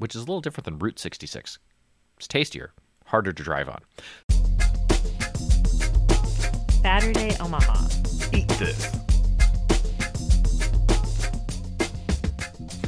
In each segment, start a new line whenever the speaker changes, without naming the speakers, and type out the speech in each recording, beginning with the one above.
which is a little different than Route 66. It's tastier, harder to drive on.
Faturday Omaha.
Eat this.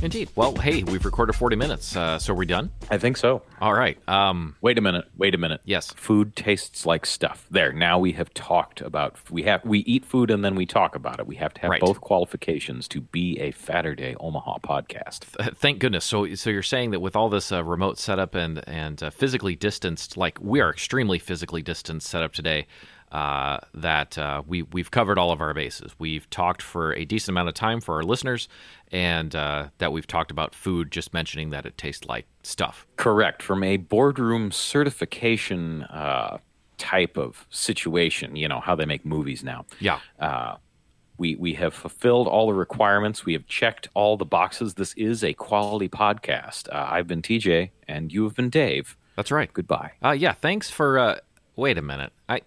Indeed. Well, hey, we've recorded 40 minutes, uh, so are we done?
I think so.
All right. Um,
Wait a minute. Wait a minute.
Yes.
Food tastes like stuff. There. Now we have talked about we have we eat food and then we talk about it. We have to have
Right.
both qualifications to be a Faturday Omaha podcast.
th- thank goodness. So, so you're saying that with all this uh, remote setup and and uh, physically distanced, like we are extremely physically distanced setup today, uh, that uh, we we've covered all of our bases. We've talked for a decent amount of time for our listeners, and uh, that we've talked about food. Just mentioning that it tastes like stuff.
Correct. From a boardroom certification uh, type of situation, you know how they make movies now.
Yeah.
Uh, we we have fulfilled all the requirements. We have checked all the boxes. This is a quality podcast. Uh, I've been TJ, and you have been Dave.
That's right.
Goodbye.
Uh, yeah, thanks for. Uh, wait a minute. I,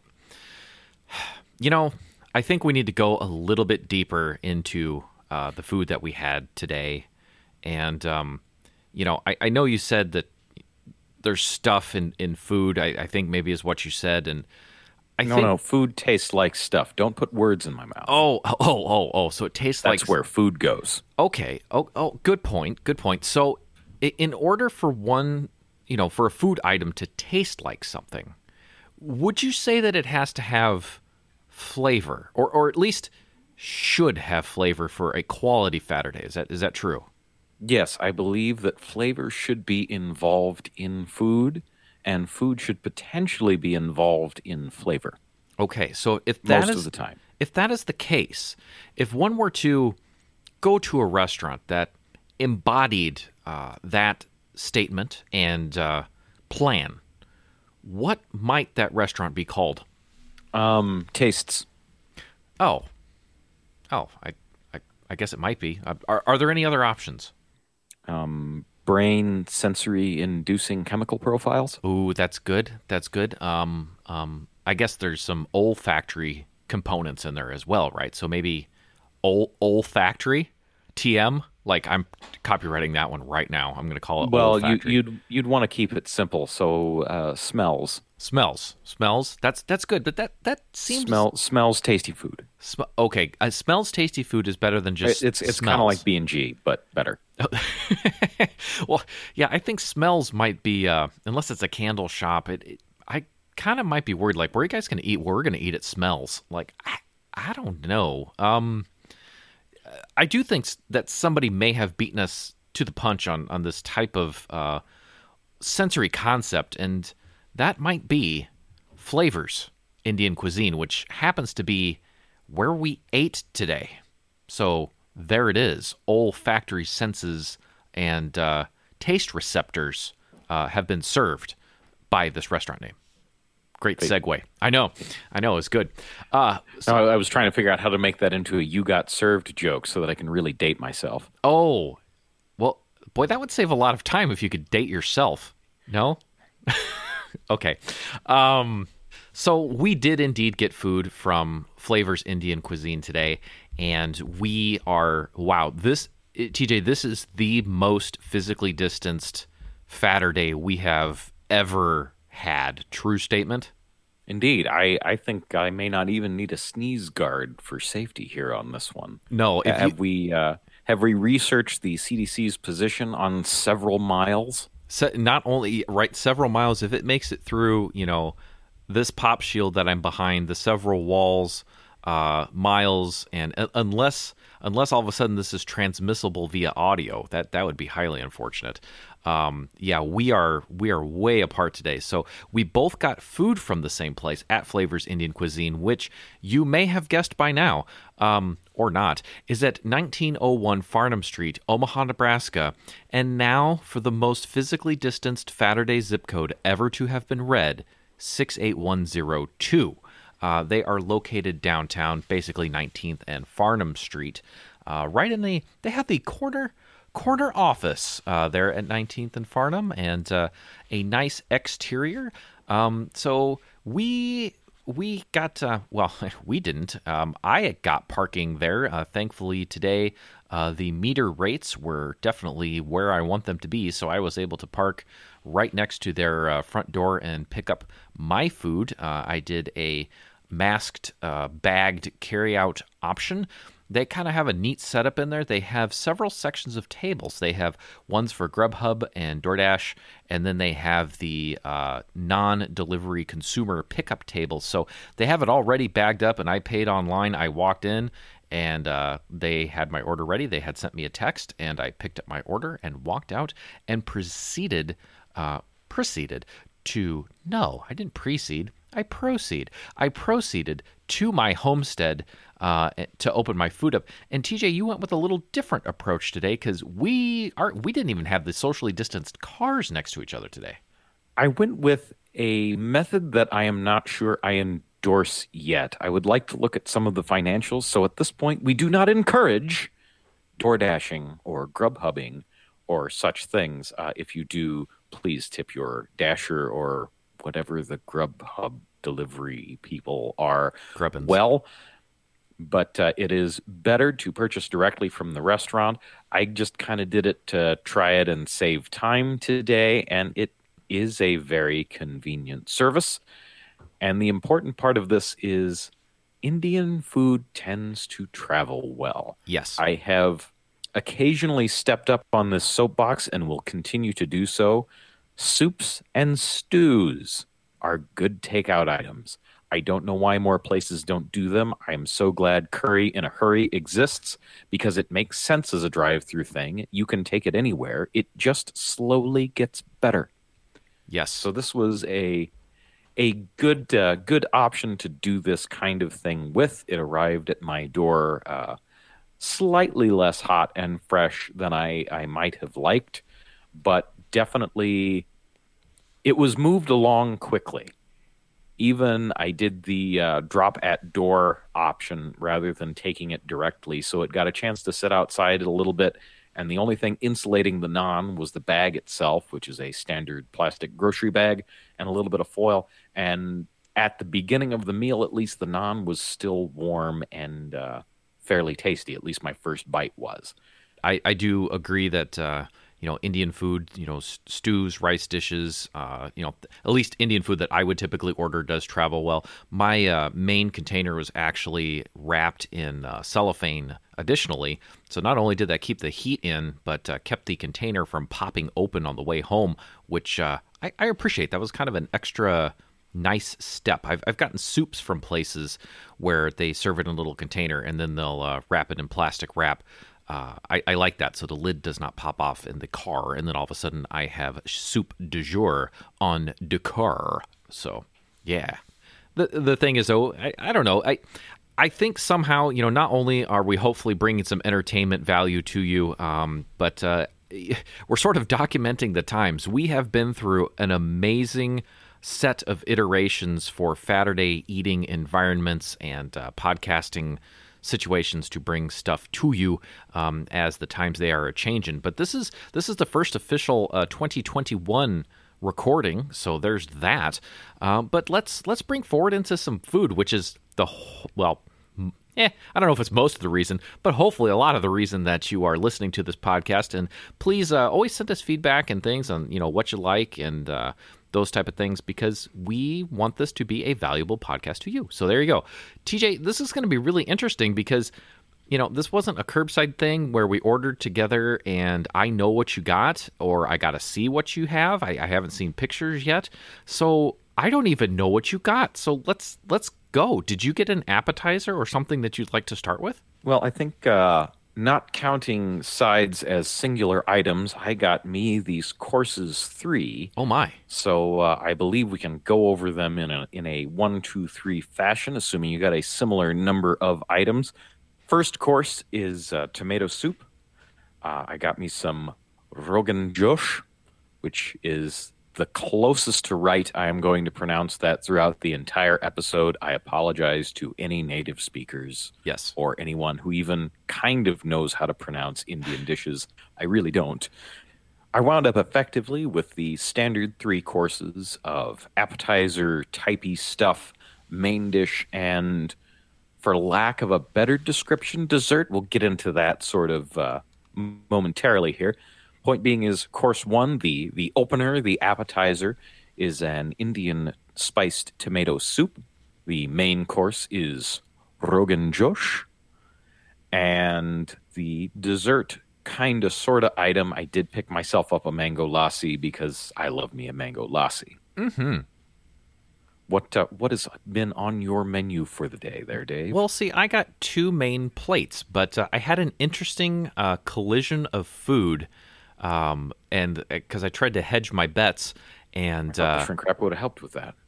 you know, I think we need to go a little bit deeper into uh, the food that we had today, and um, you know, I, I know you said that there's stuff in in food. I, I think maybe is what you said, and I
No,
think.
no. Food tastes like stuff. Don't put words in my mouth.
Oh, oh, oh, oh! So it tastes
That's
like
where food goes.
Okay. Oh, oh, good point. Good point. So, in order for one, you know, for a food item to taste like something, would you say that it has to have flavor, or, or at least should have flavor for a quality Faturday? Is that is that true?
Yes, I believe that flavor should be involved in food, and food should potentially be involved in flavor
Okay. So if that
most
is
of the time.
if that is the case, if one were to go to a restaurant that embodied uh, that statement and uh, plan, what might that restaurant be called?
Um, tastes.
Oh, oh, I, I, I guess it might be. Uh, are, are there any other options?
Um, brain sensory inducing chemical profiles.
Ooh, that's good. That's good. Um, um, I guess there's some olfactory components in there as well, right? So maybe ol olfactory, TM. Like I'm copywriting that one right now. I'm going to call it.
Well, you,
olfactory.
you'd you'd want to keep it simple. So uh, smells,
smells, smells. That's that's good, but that that seems
smell smells tasty food.
Sm- okay, uh, smells tasty food is better than just
it's it's kind of like B and G, but better.
well, yeah, I think smells might be uh, unless it's a candle shop. It, it I kind of might be worried. Like, where are you guys going to eat? Where we're going to eat? It smells like I, I don't know. Um, I do think that somebody may have beaten us to the punch on on this type of uh, sensory concept, and that might be flavors Indian cuisine, which happens to be where we ate today. So there it is. Olfactory senses and uh, taste receptors uh, have been served by this restaurant name. Great segue. I know. I know. It's good. Uh, so,
I I was trying to figure out how to make that into a "you got served" joke so that I can really date myself.
oh, well, boy, that would save a lot of time if you could date yourself. No? okay. Um, so we did indeed get food from Flavors Indian Cuisine today, and we are wow. This TJ, this is the most physically distanced Faturday we have ever had. True statement.
Indeed, I, I think I may not even need a sneeze guard for safety here on this one.
No, if you,
have we uh, have we researched the CDC's position on several miles?
not only right several miles if it makes it through you know this pop shield that i'm behind the several walls uh, miles and uh, unless unless all of a sudden this is transmissible via audio that that would be highly unfortunate um, yeah we are we are way apart today. So we both got food from the same place at flavors indian cuisine which you may have guessed by now um, or not is at 1901 farnam street omaha nebraska. And now for the most physically distanced Faturday zip code ever to have been read 68102 uh, they are located downtown, basically 19th and Farnam Street, uh, right in the. They have the corner corner office uh, there at 19th and Farnam, and uh, a nice exterior. Um, so we we got uh, well, we didn't. Um, I got parking there. Uh, thankfully today, uh, the meter rates were definitely where I want them to be, so I was able to park right next to their uh, front door and pick up my food. Uh, I did a masked, uh, bagged carry-out option they kind of have a neat setup in there. They have several sections of tables. They have ones for Grubhub and DoorDash, and then they have the uh, non delivery consumer pickup tables. So they have it already bagged up, and I paid online. I walked in, and uh, they had my order ready. They had sent me a text, and I picked up my order and walked out and proceeded. Uh, proceeded to no, I didn't precede. I proceed. I proceeded to my homestead uh, to open my food up. And TJ, you went with a little different approach today because we are we didn't even have the socially distanced cars next to each other today.
I went with a method that I am not sure I endorse yet. I would like to look at some of the financials. So at this point, we do not encourage door dashing or grubhubbing or such things. Uh, if you do, please tip your dasher or whatever the Grubhub delivery people are.
Grubbins.
Well, but uh, it is better to purchase directly from the restaurant. I just kind of did it to try it and save time today, and it is a very convenient service. And the important part of this is Indian food tends to travel well.
Yes.
I have occasionally stepped up on this soapbox and will continue to do so. Soups and stews are good takeout items. I don't know why more places don't do them. I'm so glad Curry in a Hurry exists because it makes sense as a drive through thing. You can take it anywhere, it just slowly gets better.
Yes.
So this was a a good uh, good option to do this kind of thing with. It arrived at my door uh, slightly less hot and fresh than I, I might have liked, but definitely it was moved along quickly even I did the uh, drop at door option rather than taking it directly. So it got a chance to sit outside a little bit. And the only thing insulating the naan was the bag itself, which is a standard plastic grocery bag, and a little bit of foil. And at the beginning of the meal, at least the naan was still warm and uh, fairly tasty. At least my first bite was.
I, I do agree that. Uh you know Indian food, you know stews, rice dishes, uh, you know at least Indian food that I would typically order does travel well. My uh, main container was actually wrapped in uh, cellophane. Additionally, so not only did that keep the heat in, but uh, kept the container from popping open on the way home, which uh, I, I appreciate. That was kind of an extra nice step. I've, I've gotten soups from places where they serve it in a little container and then they'll uh, wrap it in plastic wrap uh, I, I, like that. So the lid does not pop off in the car, and then all of a sudden I have soup du jour on the car. So yeah, the the thing is though, I, I don't know. I I think somehow you know not only are we hopefully bringing some entertainment value to you, um, but uh, we're sort of documenting the times. We have been through an amazing set of iterations for Faturday eating environments and uh, podcasting situations to bring stuff to you um, as the times they are a changing. But this is this is the first official uh, 2021 recording, so there's that. Uh, but let's let's bring forward into some food, which is the well. Eh, I don't know if it's most of the reason, but hopefully a lot of the reason that you are listening to this podcast. And please uh, always send us feedback and things on you know what you like and uh, those type of things because we want this to be a valuable podcast to you. So there you go. TJ, this is going to be really interesting because you know, this wasn't a curbside thing where we ordered together and I know what you got or I got to see what you have. I, I, haven't seen pictures yet. So I don't even know what you got. So let's let's go. Did you get an appetizer or something that you'd like to start with?
Well, I think uh, not counting sides as singular items, I got me these courses three.
Oh my!
So uh, I believe we can go over them in a in a one, two, three fashion, assuming you got a similar number of items. First course is uh, tomato soup. Uh, I got me some Rogan Josh, which is the closest to right I am going to pronounce that throughout the entire episode. I apologize to any native speakers.
Yes.
Or anyone who even kind of knows how to pronounce Indian dishes. I really don't. I wound up effectively with the standard three courses of appetizer typey stuff main dish and for lack of a better description dessert we'll get into that sort of uh, momentarily here point being is course one the the opener the appetizer is an indian spiced tomato soup. The main course is rogan josh. And the dessert kind of sort of item i did pick myself up a mango lassi because i love me a mango lassi.
Mm-hmm.
what uh, what has been on your menu for the day there dave?
Well, see, I got two main plates, but uh, I had an interesting uh, collision of food, um, and because I tried to hedge my bets, and
uh,
uh,
shrink wrap would have helped with that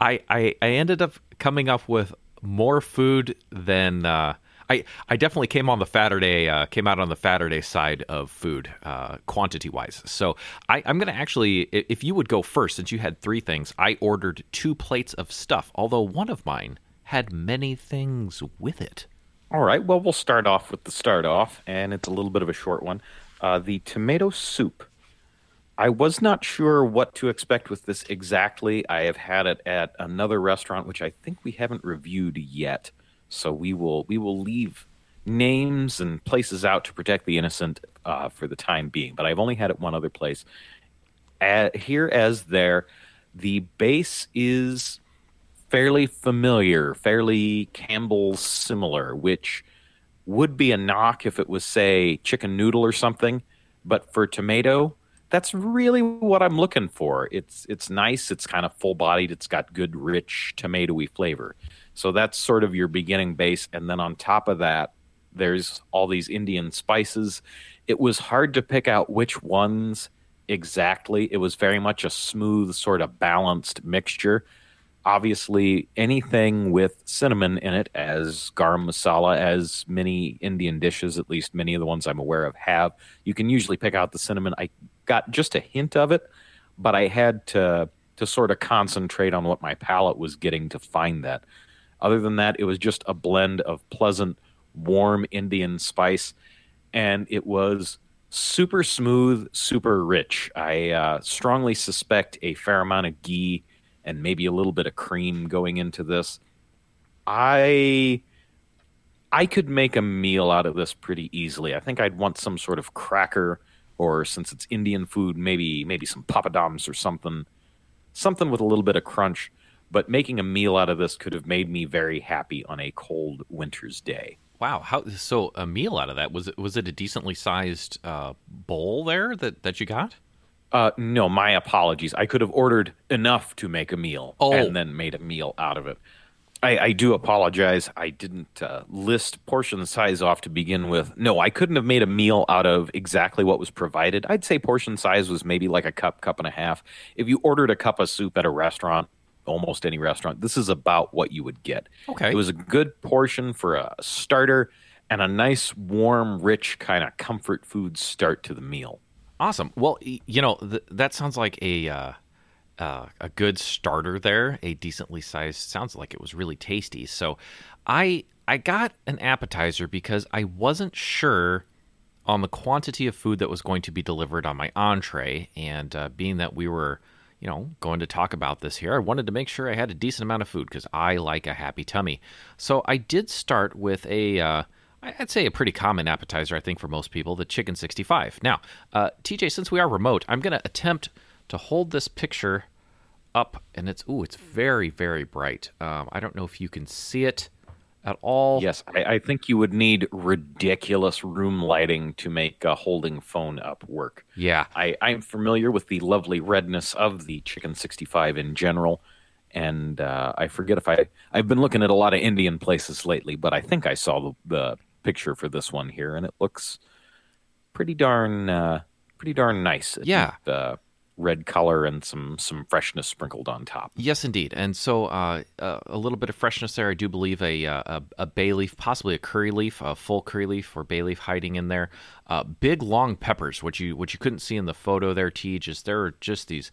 I, I I ended up coming up with more food than uh, I I definitely came on the Faturday uh, came out on the Faturday side of food uh, quantity wise. So I, I'm gonna actually if you would go first since you had three things, I ordered two plates of stuff. Although one of mine had many things with it.
All right. Well, we'll start off with the start off, and it's a little bit of a short one. Uh, the tomato soup. I was not sure what to expect with this exactly. I have had it at another restaurant, which I think we haven't reviewed yet. So we will we will leave names and places out to protect the innocent uh, for the time being. But I've only had it one other place. Uh, here as there, the base is fairly familiar, fairly Campbell's similar, which would be a knock if it was, say, chicken noodle or something. But for tomato, that's really what I'm looking for. It's it's nice. It's kind of full bodied. It's got good, rich tomatoey flavor. So that's sort of your beginning base, and then on top of that, there's all these Indian spices. It was hard to pick out which ones exactly. It was very much a smooth, sort of balanced mixture obviously anything with cinnamon in it as garam masala as many indian dishes at least many of the ones i'm aware of have. You can usually pick out the cinnamon. I got just a hint of it but i had to to sort of concentrate on what my palate was getting to find that. Other than that it was just a blend of pleasant warm indian spice and it was super smooth super rich. I uh, strongly suspect a fair amount of ghee and maybe a little bit of cream going into this. I I could make a meal out of this pretty easily. I think I'd want some sort of cracker or since it's Indian food, maybe maybe some papadums or something something with a little bit of crunch, but making a meal out of this could have made me very happy on a cold winter's day.
Wow, how so a meal out of that was it was it a decently sized uh, bowl there that that you got?
Uh, no, my apologies. I could have ordered enough to make a meal
Oh.
and then made a meal out of it. I, I do apologize. I didn't uh, list portion size off to begin with. No, I couldn't have made a meal out of exactly what was provided. I'd say portion size was maybe like a cup, cup and a half. If you ordered a cup of soup at a restaurant, almost any restaurant, this is about what you would get.
Okay.
It was a good portion for a starter and a nice, warm, rich kind of comfort food start to the meal.
Awesome. Well, you know th- that sounds like a uh, uh, a good starter there. A decently sized. Sounds like it was really tasty. So, I I got an appetizer because I wasn't sure on the quantity of food that was going to be delivered on my entree, and uh, being that we were you know going to talk about this here, I wanted to make sure I had a decent amount of food because I like a happy tummy. So I did start with a. Uh, I'd say a pretty common appetizer, I think, for most people, the chicken 65. Now, uh, TJ, since we are remote, I'm going to attempt to hold this picture up, and it's, ooh, it's very, very bright. Um, I don't know if you can see it at all.
Yes, I, I think you would need ridiculous room lighting to make a holding phone up work.
Yeah.
I, I'm familiar with the lovely redness of the Chicken 65 in general, and uh, I forget if I I've been looking at a lot of Indian places lately, but I think I saw the, the picture for this one here, and it looks pretty darn uh, pretty darn nice.
Yeah.
got, uh, red color and some some freshness sprinkled on top.
Yes, indeed. And so uh, uh, a little bit of freshness there. I do believe a, uh, a, a bay leaf, possibly a curry leaf, a full curry leaf or bay leaf hiding in there. Uh, big long peppers, which you which you couldn't see in the photo there, T. Just there are just these,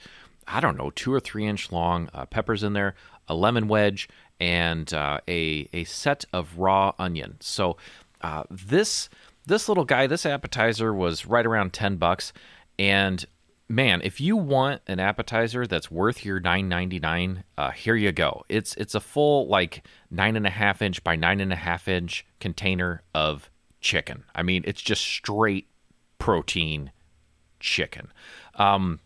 I don't know, two or three inch long uh, peppers in there, a lemon wedge, and uh, a a set of raw onion. So uh, this this little guy, this appetizer was right around ten bucks, and man, if you want an appetizer that's worth your nine ninety nine, uh, here you go. It's it's a full like nine and a half inch by nine and a half inch container of chicken. I mean, it's just straight protein chicken. Um,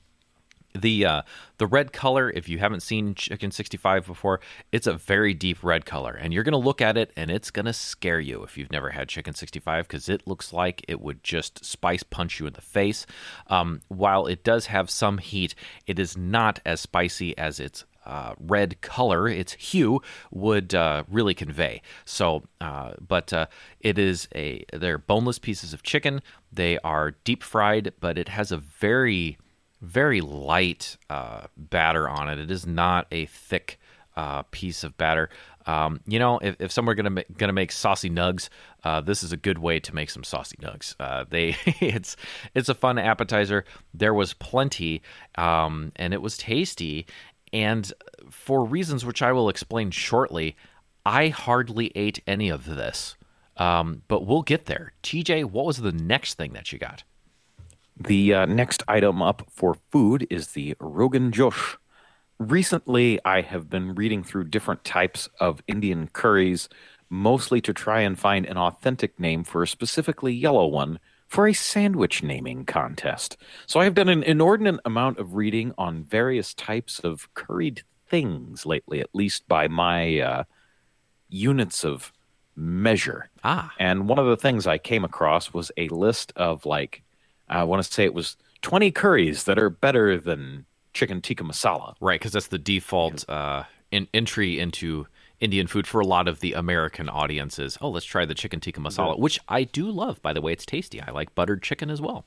the uh, the red color, if you haven't seen Chicken 65 before, it's a very deep red color, and you're gonna look at it and it's gonna scare you if you've never had Chicken 65 because it looks like it would just spice punch you in the face. Um, while it does have some heat, it is not as spicy as its uh, red color, its hue would uh, really convey. So, uh, but uh, it is a they're boneless pieces of chicken. They are deep fried, but it has a very very light uh, batter on it. It is not a thick uh, piece of batter. Um, you know, if, if someone gonna ma- gonna make saucy nugs, uh, this is a good way to make some saucy nugs. Uh, they it's it's a fun appetizer. There was plenty, um, and it was tasty. And for reasons which I will explain shortly, I hardly ate any of this. Um, but we'll get there. TJ, what was the next thing that you got?
The uh, next item up for food is the Rogan Josh. Recently, I have been reading through different types of Indian curries, mostly to try and find an authentic name for a specifically yellow one for a sandwich naming contest. So I have done an inordinate amount of reading on various types of curried things lately, at least by my uh, units of measure.
Ah.
And one of the things I came across was a list of like I want to say it was 20 curries that are better than chicken tikka masala.
Right, because that's the default uh, in, entry into Indian food for a lot of the American audiences. Oh, let's try the chicken tikka masala, which I do love. By the way, it's tasty. I like buttered chicken as well.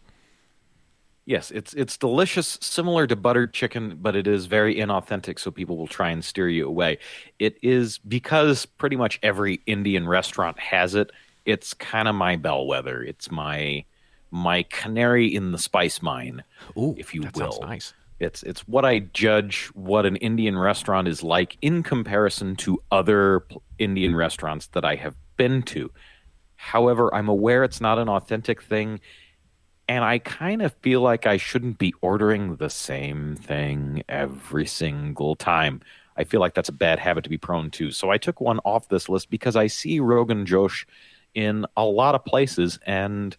Yes, it's it's delicious, similar to buttered chicken, but it is very inauthentic, so people will try and steer you away. It is because pretty much every Indian restaurant has it. It's kind of my bellwether. It's my my canary in the spice mine,
Ooh,
if you
that
will.
sounds nice.
It's it's what I judge what an Indian restaurant is like in comparison to other Indian hmm. restaurants that I have been to. However, I'm aware it's not an authentic thing, and I kind of feel like I shouldn't be ordering the same thing every single time. I feel like that's a bad habit to be prone to. So I took one off this list because I see Rogan Josh in a lot of places and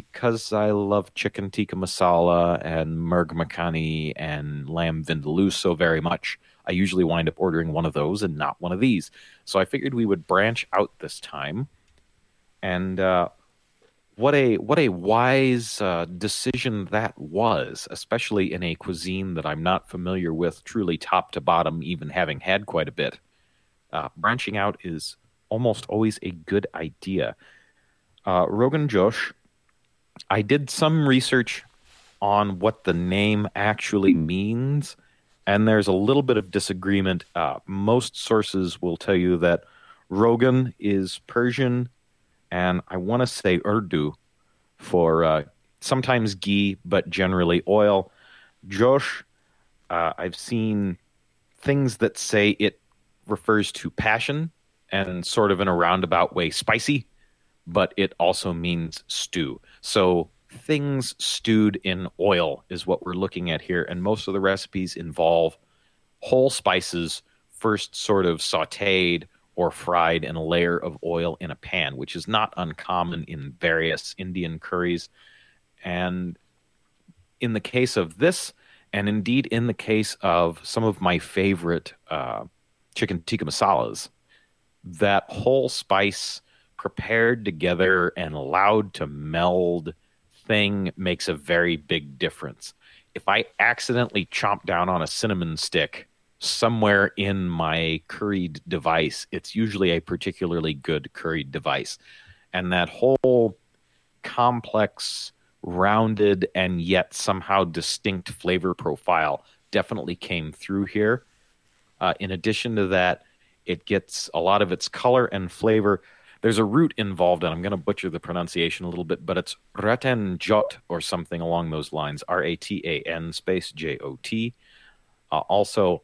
because I love chicken tikka masala and murg makhani and lamb vindaloo so very much, I usually wind up ordering one of those and not one of these. So I figured we would branch out this time. And uh, what a what a wise uh, decision that was, especially in a cuisine that I'm not familiar with, truly top to bottom, even having had quite a bit. Uh, branching out is almost always a good idea. Uh, Rogan Josh I did some research on what the name actually means, and there's a little bit of disagreement. Uh, most sources will tell you that Rogan is Persian, and I want to say Urdu for uh, sometimes ghee, but generally oil. Josh, uh, I've seen things that say it refers to passion and sort of in a roundabout way spicy but it also means stew. So things stewed in oil is what we're looking at here. And most of the recipes involve whole spices first sort of sauteed or fried in a layer of oil in a pan, which is not uncommon in various Indian curries. And in the case of this, and indeed in the case of some of my favorite uh, chicken tikka masalas, that whole spice prepared together and allowed to meld thing makes a very big difference. If I accidentally chomp down on a cinnamon stick somewhere in my curried device, it's usually a particularly good curried device. And that whole complex, rounded, and yet somehow distinct flavor profile definitely came through here. Uh, in addition to that, it gets a lot of its color and flavor there's a root involved, and I'm going to butcher the pronunciation a little bit, but it's Ratan Jot or something along those lines. R A T A N space J O T. Uh, also,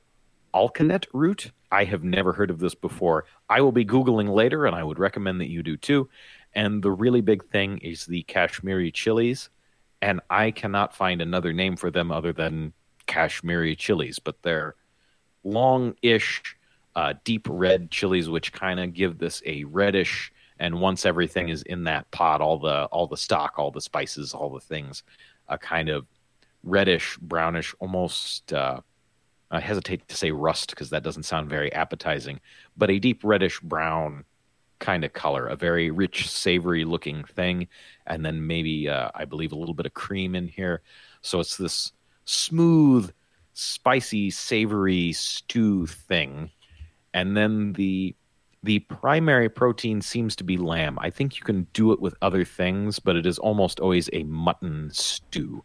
alkanet root. I have never heard of this before. I will be Googling later, and I would recommend that you do too. And the really big thing is the Kashmiri chilies. and I cannot find another name for them other than Kashmiri chilies, but they're long-ish, uh, deep red chilies, which kind of give this a reddish. And once everything is in that pot, all the all the stock, all the spices, all the things, a kind of reddish, brownish, almost. Uh, I hesitate to say rust because that doesn't sound very appetizing, but a deep reddish brown kind of color, a very rich, savory looking thing, and then maybe uh, I believe a little bit of cream in here. So it's this smooth, spicy, savory stew thing, and then the the primary protein seems to be lamb. I think you can do it with other things, but it is almost always a mutton stew.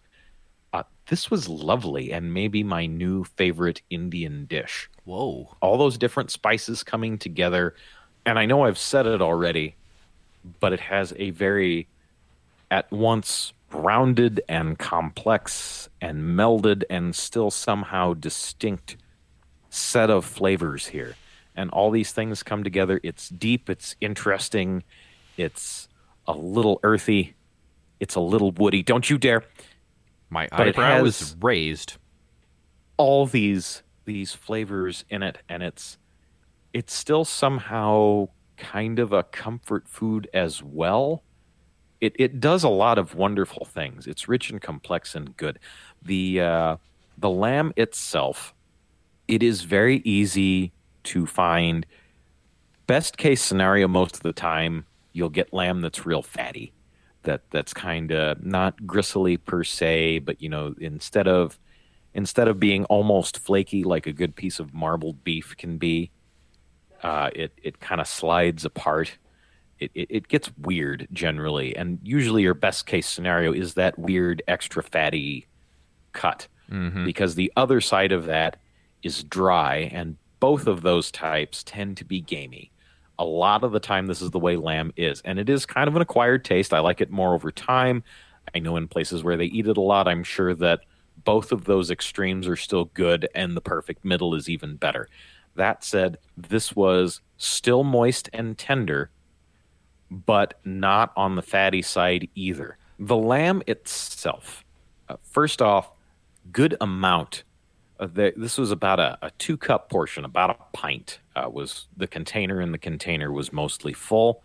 Uh, this was lovely and maybe my new favorite Indian dish.
Whoa.
All those different spices coming together. And I know I've said it already, but it has a very at once rounded and complex and melded and still somehow distinct set of flavors here and all these things come together. It's deep, it's interesting, it's a little earthy, it's a little woody. Don't you dare!
My
But
eyebrow is raised.
All these these flavors in it, and it's it's still somehow kind of a comfort food as well. It it does a lot of wonderful things. It's rich and complex and good. The uh, the lamb itself, it is very easy to find. Best case scenario, most of the time, you'll get lamb that's real fatty, that that's kind of not gristly per se, but you know, instead of instead of being almost flaky like a good piece of marbled beef can be, uh, it it kind of slides apart. It, it it gets weird generally, and usually your best case scenario is that weird extra fatty cut because the other side of that is dry, and both of those types tend to be gamey. A lot of the time, this is the way lamb is, and it is kind of an acquired taste. I like it more over time. I know in places where they eat it a lot, I'm sure that both of those extremes are still good, and the perfect middle is even better. That said, this was still moist and tender, but not on the fatty side either. The lamb itself, uh, first off, good amount. Uh, this was about a, a two cup portion, about a pint uh, was the container, and the container was mostly full,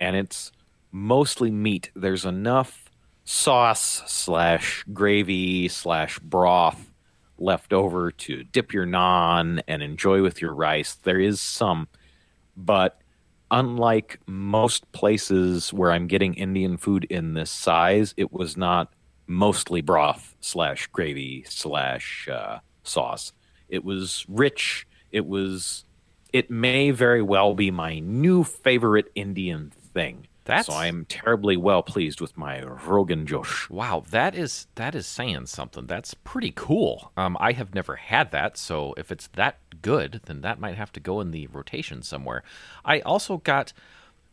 and it's mostly meat. There's enough sauce slash gravy slash broth left over to dip your naan and enjoy with your rice. There is some, but unlike most places where I'm getting Indian food in this size, it was not mostly broth slash gravy slash uh, sauce. It was rich. It was. It may very well be my new favorite Indian thing.
That's-
so I am terribly well pleased with my Rogan Josh.
Wow, that is that is saying something. That's pretty cool. Um, I have never had that, so if it's that good, then that might have to go in the rotation somewhere. I also got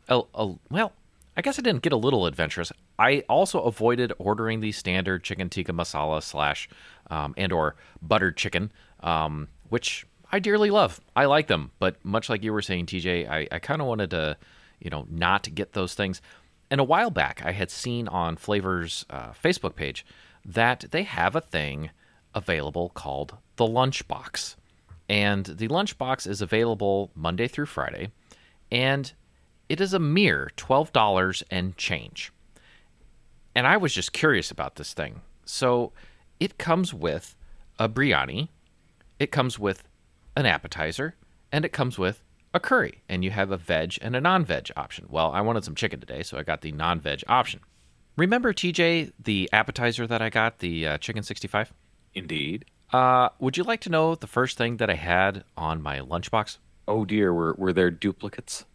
a, a well, I guess I didn't get a little adventurous. I also avoided ordering the standard chicken tikka masala slash um, and or buttered chicken, um, which I dearly love. I like them, but much like you were saying, TJ, I, I kind of wanted to, you know, not get those things. And a while back, I had seen on Flavor's uh, Facebook page that they have a thing available called the Lunchbox. And the Lunchbox is available Monday through Friday. And it is a mere $12 and change. And I was just curious about this thing. So it comes with a biryani, it comes with an appetizer, and it comes with a curry. And you have a veg and a non veg option. Well, I wanted some chicken today, so I got the non veg option. Remember, TJ, the appetizer that I got, the uh, chicken 65?
Indeed.
Uh, would you like to know the first thing that I had on my lunchbox?
Oh dear, were were there duplicates?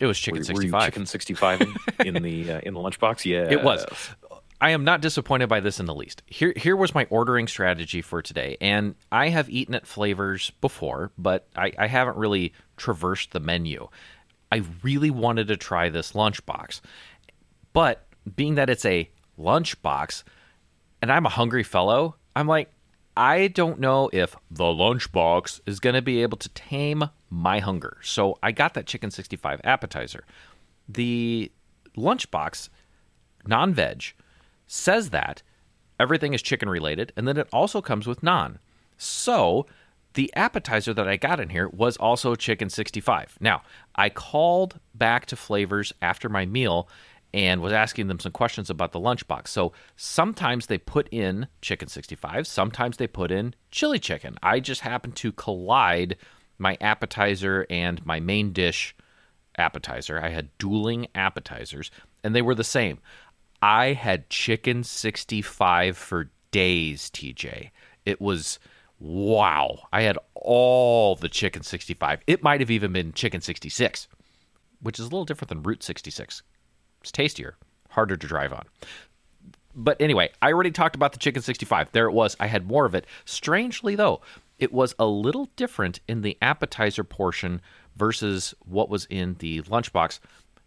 It was chicken
you
65.
chicken 65 in, in the uh, in the lunchbox? Yeah,
It was. I am not disappointed by this in the least. Here, here was my ordering strategy for today, and I have eaten at Flavors before, but I, I haven't really traversed the menu. I really wanted to try this lunchbox, but being that it's a lunchbox, and I'm a hungry fellow, I'm like, I don't know if the lunchbox is going to be able to tame my hunger. So I got that chicken 65 appetizer. The lunchbox, naan veg, says that everything is chicken related, and then it also comes with non. So the appetizer that I got in here was also chicken 65. Now, I called back to Flavors after my meal and was asking them some questions about the lunchbox. So sometimes they put in chicken 65, sometimes they put in chili chicken. I just happened to collide my appetizer and my main dish appetizer. I had dueling appetizers, and they were the same. I had chicken 65 for days, TJ. It was wow. I had all the chicken 65. It might have even been chicken 66, which is a little different than Route 66. It's tastier, harder to drive on. But anyway, I already talked about the chicken 65. There it was. I had more of it. Strangely, though, it was a little different in the appetizer portion versus what was in the lunchbox.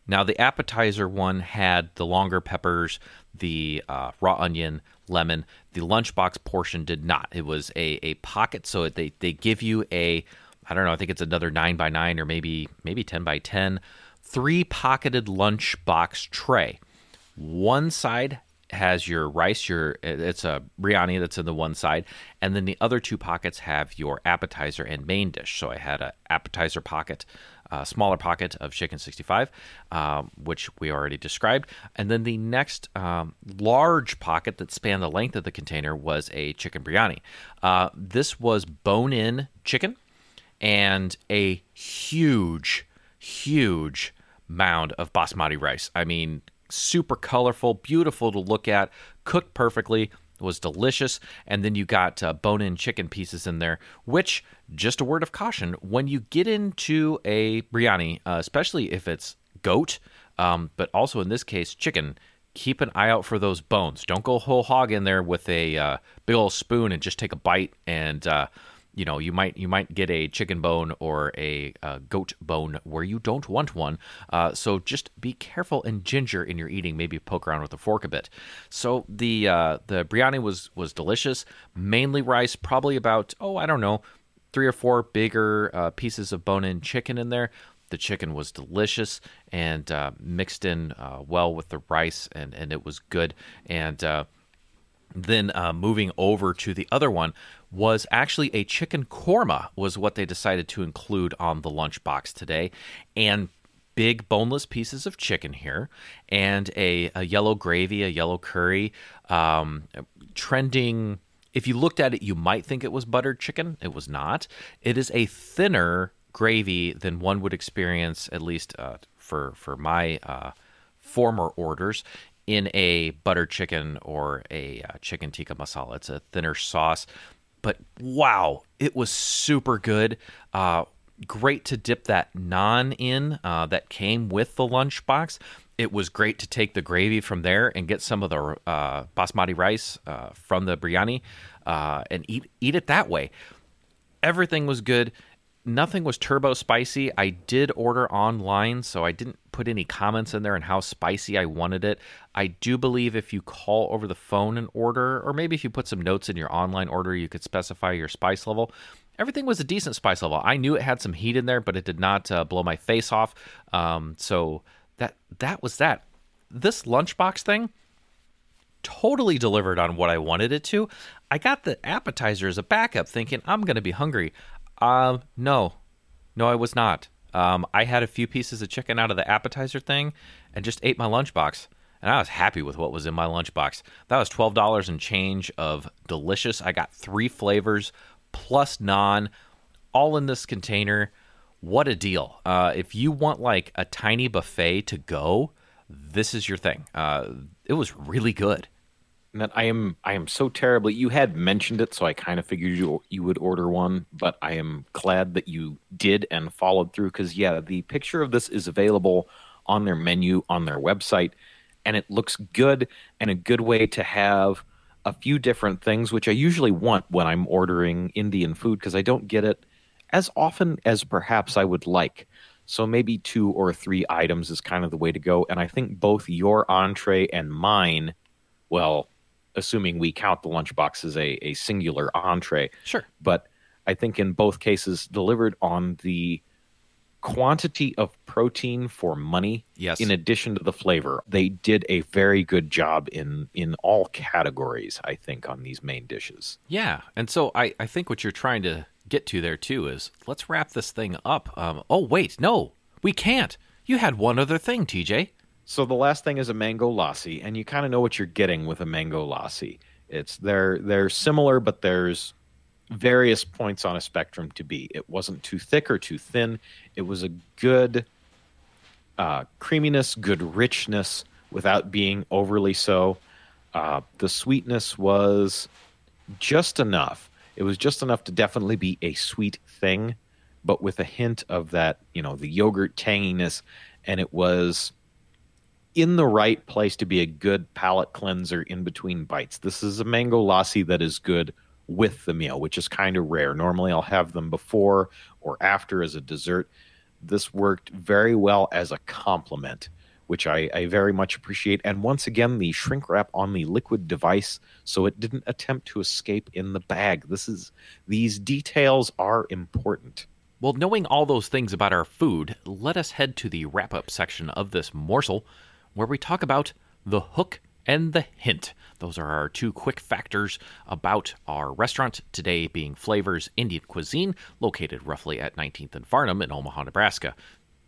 Now, the appetizer one had the longer peppers, the uh, raw onion, lemon. The lunchbox portion did not. It was a, a pocket, so they, they give you a, I don't know, I think it's another 9 by 9 or maybe maybe 10 by 10, three pocketed lunchbox tray. One side has your rice, your it's a biryani that's in the one side, and then the other two pockets have your appetizer and main dish. So I had an appetizer pocket, a smaller pocket of chicken 65, um, which we already described, and then the next um, large pocket that spanned the length of the container was a chicken biryani. Uh, this was bone-in chicken and a huge, huge mound of basmati rice. I mean, super colorful, beautiful to look at, cooked perfectly, was delicious. And then you got uh, bone in chicken pieces in there, which, just a word of caution, when you get into a biryani, uh, especially if it's goat, um, but also in this case, chicken, keep an eye out for those bones. Don't go whole hog in there with a uh, big old spoon and just take a bite and uh, you know you might you might get a chicken bone or a, a goat bone where you don't want one. Uh, so just be careful and ginger in your eating. Maybe poke around with a fork a bit. So the uh, the biryani was was delicious. Mainly rice probably about oh i don't know three or four bigger uh, pieces of bone-in chicken in there. The chicken was delicious and uh, mixed in uh, well with the rice and, and it was good. And uh, then uh, moving over to the other one was actually a chicken korma was what they decided to include on the lunchbox today. And big boneless pieces of chicken here and a, a yellow gravy a yellow curry um, trending. If you looked at it you might think it was buttered chicken. It was not. It is a thinner gravy than one would experience at least uh, for for my uh, former orders in a butter chicken or a uh, chicken tikka masala. It's a thinner sauce, but wow, it was super good. Uh, great to dip that naan in uh, that came with the lunchbox. It was great to take the gravy from there and get some of the uh, basmati rice uh, from the biryani uh, and eat eat it that way. Everything was good nothing was turbo spicy. I did order online, so I didn't put any comments in there on how spicy I wanted it. I do believe if you call over the phone and order, or maybe if you put some notes in your online order, you could specify your spice level. Everything was a decent spice level. I knew it had some heat in there, but it did not uh, blow my face off. Um, so that that was that. This lunchbox thing totally delivered on what I wanted it to. I got the appetizer as a backup, thinking I'm going to be hungry. Um, no, no, I was not. Um, I had a few pieces of chicken out of the appetizer thing and just ate my lunchbox. And I was happy with what was in my lunchbox. That was $12 and change of delicious. I got three flavors plus naan, all in this container. What a deal. Uh, if you want like a tiny buffet to go, this is your thing. Uh, it was really good
that I am I am so terribly. You had mentioned it, so I kind of figured you you would order one, but I am glad that you did and followed through because yeah, the picture of this is available on their menu on their website, and it looks good and a good way to have a few different things, which I usually want when I'm ordering Indian food because I don't get it as often as perhaps I would like. So maybe two or three items is kind of the way to go, and I think both your entree and mine, well assuming we count the lunchbox as a, a singular entree.
Sure.
But I think in both cases, delivered on the quantity of protein for money
Yes.
in addition to the flavor they did a very good job in in all categories i think on these main dishes
Yeah, and so I, I think what you're trying to get to there too is let's wrap this thing up. Um, oh wait, no, we can't. You had one other thing, TJ.
So the last thing is a mango lassi and you kind of know what you're getting with a mango lassi it's they're they're similar but there's various points on a spectrum to be it wasn't too thick or too thin it was a good uh, creaminess, good richness without being overly so. Uh, the sweetness was just enough. It was just enough to definitely be a sweet thing, but with a hint of that, you know, the yogurt tanginess. And it was in the right place to be a good palate cleanser in between bites. This is a mango lassi that is good with the meal, which is kind of rare. Normally I'll have them before or after as a dessert this worked very well as a compliment, which I, I very much appreciate. And once again, the shrink wrap on the liquid device, so it didn't attempt to escape in the bag. This is these details are important.
Well, knowing all those things about our food, let us head to the wrap up section of this morsel where we talk about the hook and the hint. Those are our two quick factors about our restaurant today being Flavors Indian Cuisine, located roughly at 19th and Farnam in Omaha, Nebraska.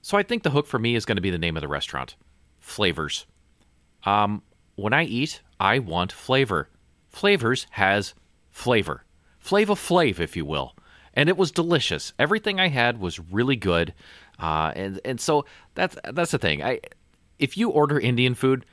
So I think the hook for me is going to be the name of the restaurant Flavors. Um, when I eat, I want flavor. Flavors has flavor. Flava Flav, if you will. And it was delicious. Everything I had was really good. Uh, and and so that's that's the thing. I if you order Indian food,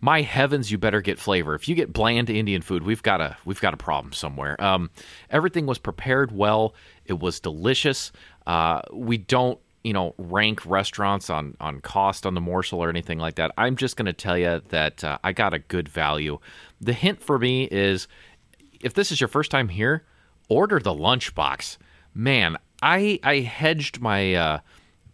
my heavens, you better get flavor. If you get bland Indian food, we've got a we've got a problem somewhere. Um, everything was prepared well. It was delicious. Uh, we don't you know rank restaurants on on cost on the morsel or anything like that. I'm just going to tell you that uh, I got a good value. The hint for me is if this is your first time here, order the lunchbox. Man, I I hedged my uh,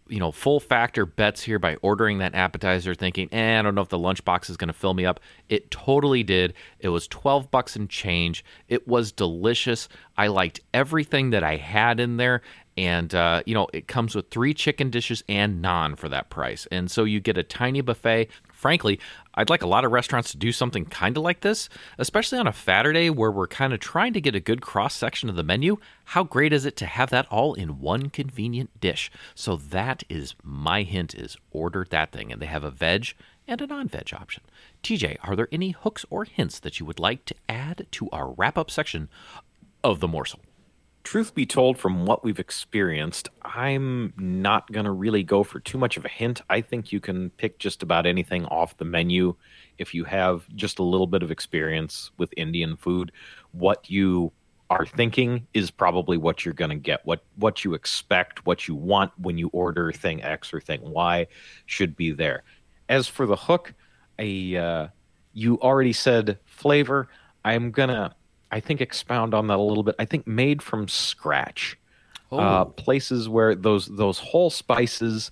you know full factor bets here by ordering that appetizer, thinking, eh, I don't know if the lunchbox is going to fill me up. It totally did. It was twelve bucks and change. It was delicious. I liked everything that I had in there. And uh, you know, it comes with three chicken dishes and naan for that price, and so you get a tiny buffet. Frankly, I'd like a lot of restaurants to do something kind of like this, especially on a Faturday where we're kind of trying to get a good cross section of the menu. How great is it to have that all in one convenient dish? So that is my hint is order that thing and they have a veg and a non-veg option. TJ, are there any hooks or hints that you would like to add to our wrap-up section of the morsel?
Truth be told, from what we've experienced, I'm not going to really go for too much of a hint. I think you can pick just about anything off the menu if you have just a little bit of experience with Indian food. What you are thinking is probably what you're going to get. What what you expect, what you want when you order thing X or thing Y should be there. As for the hook, a uh, you already said flavor. I'm gonna I think expound on that a little bit. I think made from scratch. Uh, places where those those whole spices,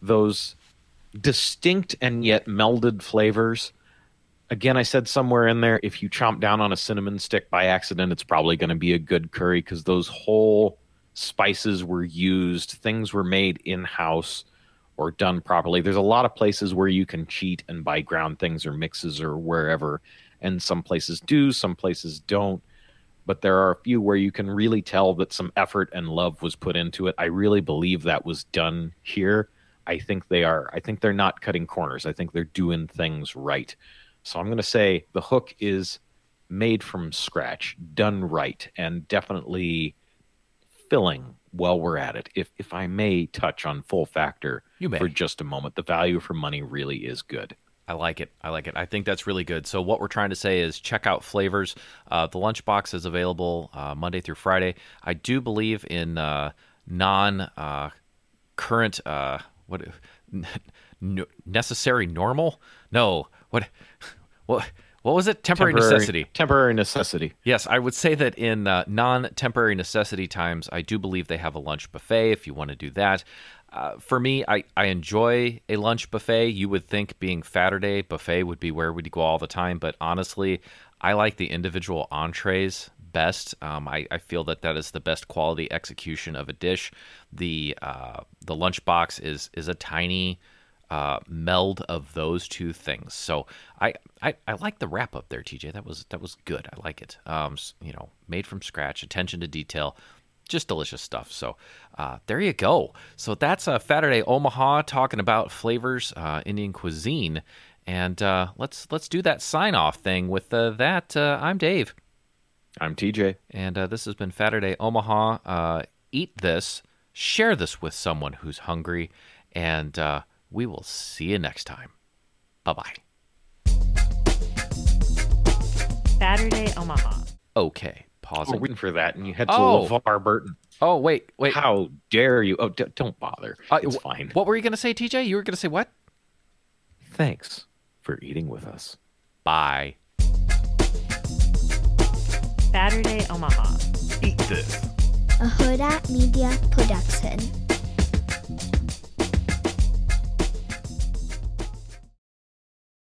those distinct and yet melded flavors. Again, I said somewhere in there, if you chomp down on a cinnamon stick by accident, it's probably going to be a good curry because those whole spices were used. Things were made in house or done properly. There's a lot of places where you can cheat and buy ground things or mixes or wherever, and some places do, some places don't. But there are a few where you can really tell that some effort and love was put into it. I really believe that was done here. I think they are. I think they're not cutting corners. I think they're doing things right. So I'm going to say the hook is made from scratch, done right, and definitely filling while we're at it. If if I may touch on full factor
You may.
for just a moment, the value for money really is good.
I like it. I like it. I think that's really good. So what we're trying to say is check out flavors. Uh, the lunchbox is available uh, Monday through Friday. I do believe in uh, non uh, current uh, what n- necessary normal. No, what what what was it? Temporary, necessity.
Temporary necessity.
Yes, I would say that in uh, non temporary necessity times, I do believe they have a lunch buffet if you want to do that. Uh, for me, I, I enjoy a lunch buffet. You would think being Faturday buffet would be where we'd go all the time, but honestly, I like the individual entrees best. Um, I, I feel that that is the best quality execution of a dish. The uh, the lunchbox is is a tiny uh, meld of those two things. So I, I I like the wrap up there, TJ. That was that was good. I like it. Um, you know, made from scratch, attention to detail, just delicious stuff. So uh, there you go. So that's uh, Faturday Omaha talking about flavors, uh, Indian cuisine, and uh, let's let's do that sign off thing with uh, that. Uh, I'm Dave,
I'm TJ.
and uh, this has been Faturday Omaha. Uh, eat this, share this with someone who's hungry, and uh, we will see you next time. Bye bye.
Faturday Omaha.
Okay,
We're
pausing.
waiting for that, and you head to
Oh.
LeVar Burton.
oh wait, wait.
How dare you? Oh, d- don't bother.
Uh,
it's
wh-
fine.
What were you gonna say, TJ? You were gonna say what?
Thanks for eating with us.
Bye.
Faturday Omaha.
Eat this.
a Huda Media Production.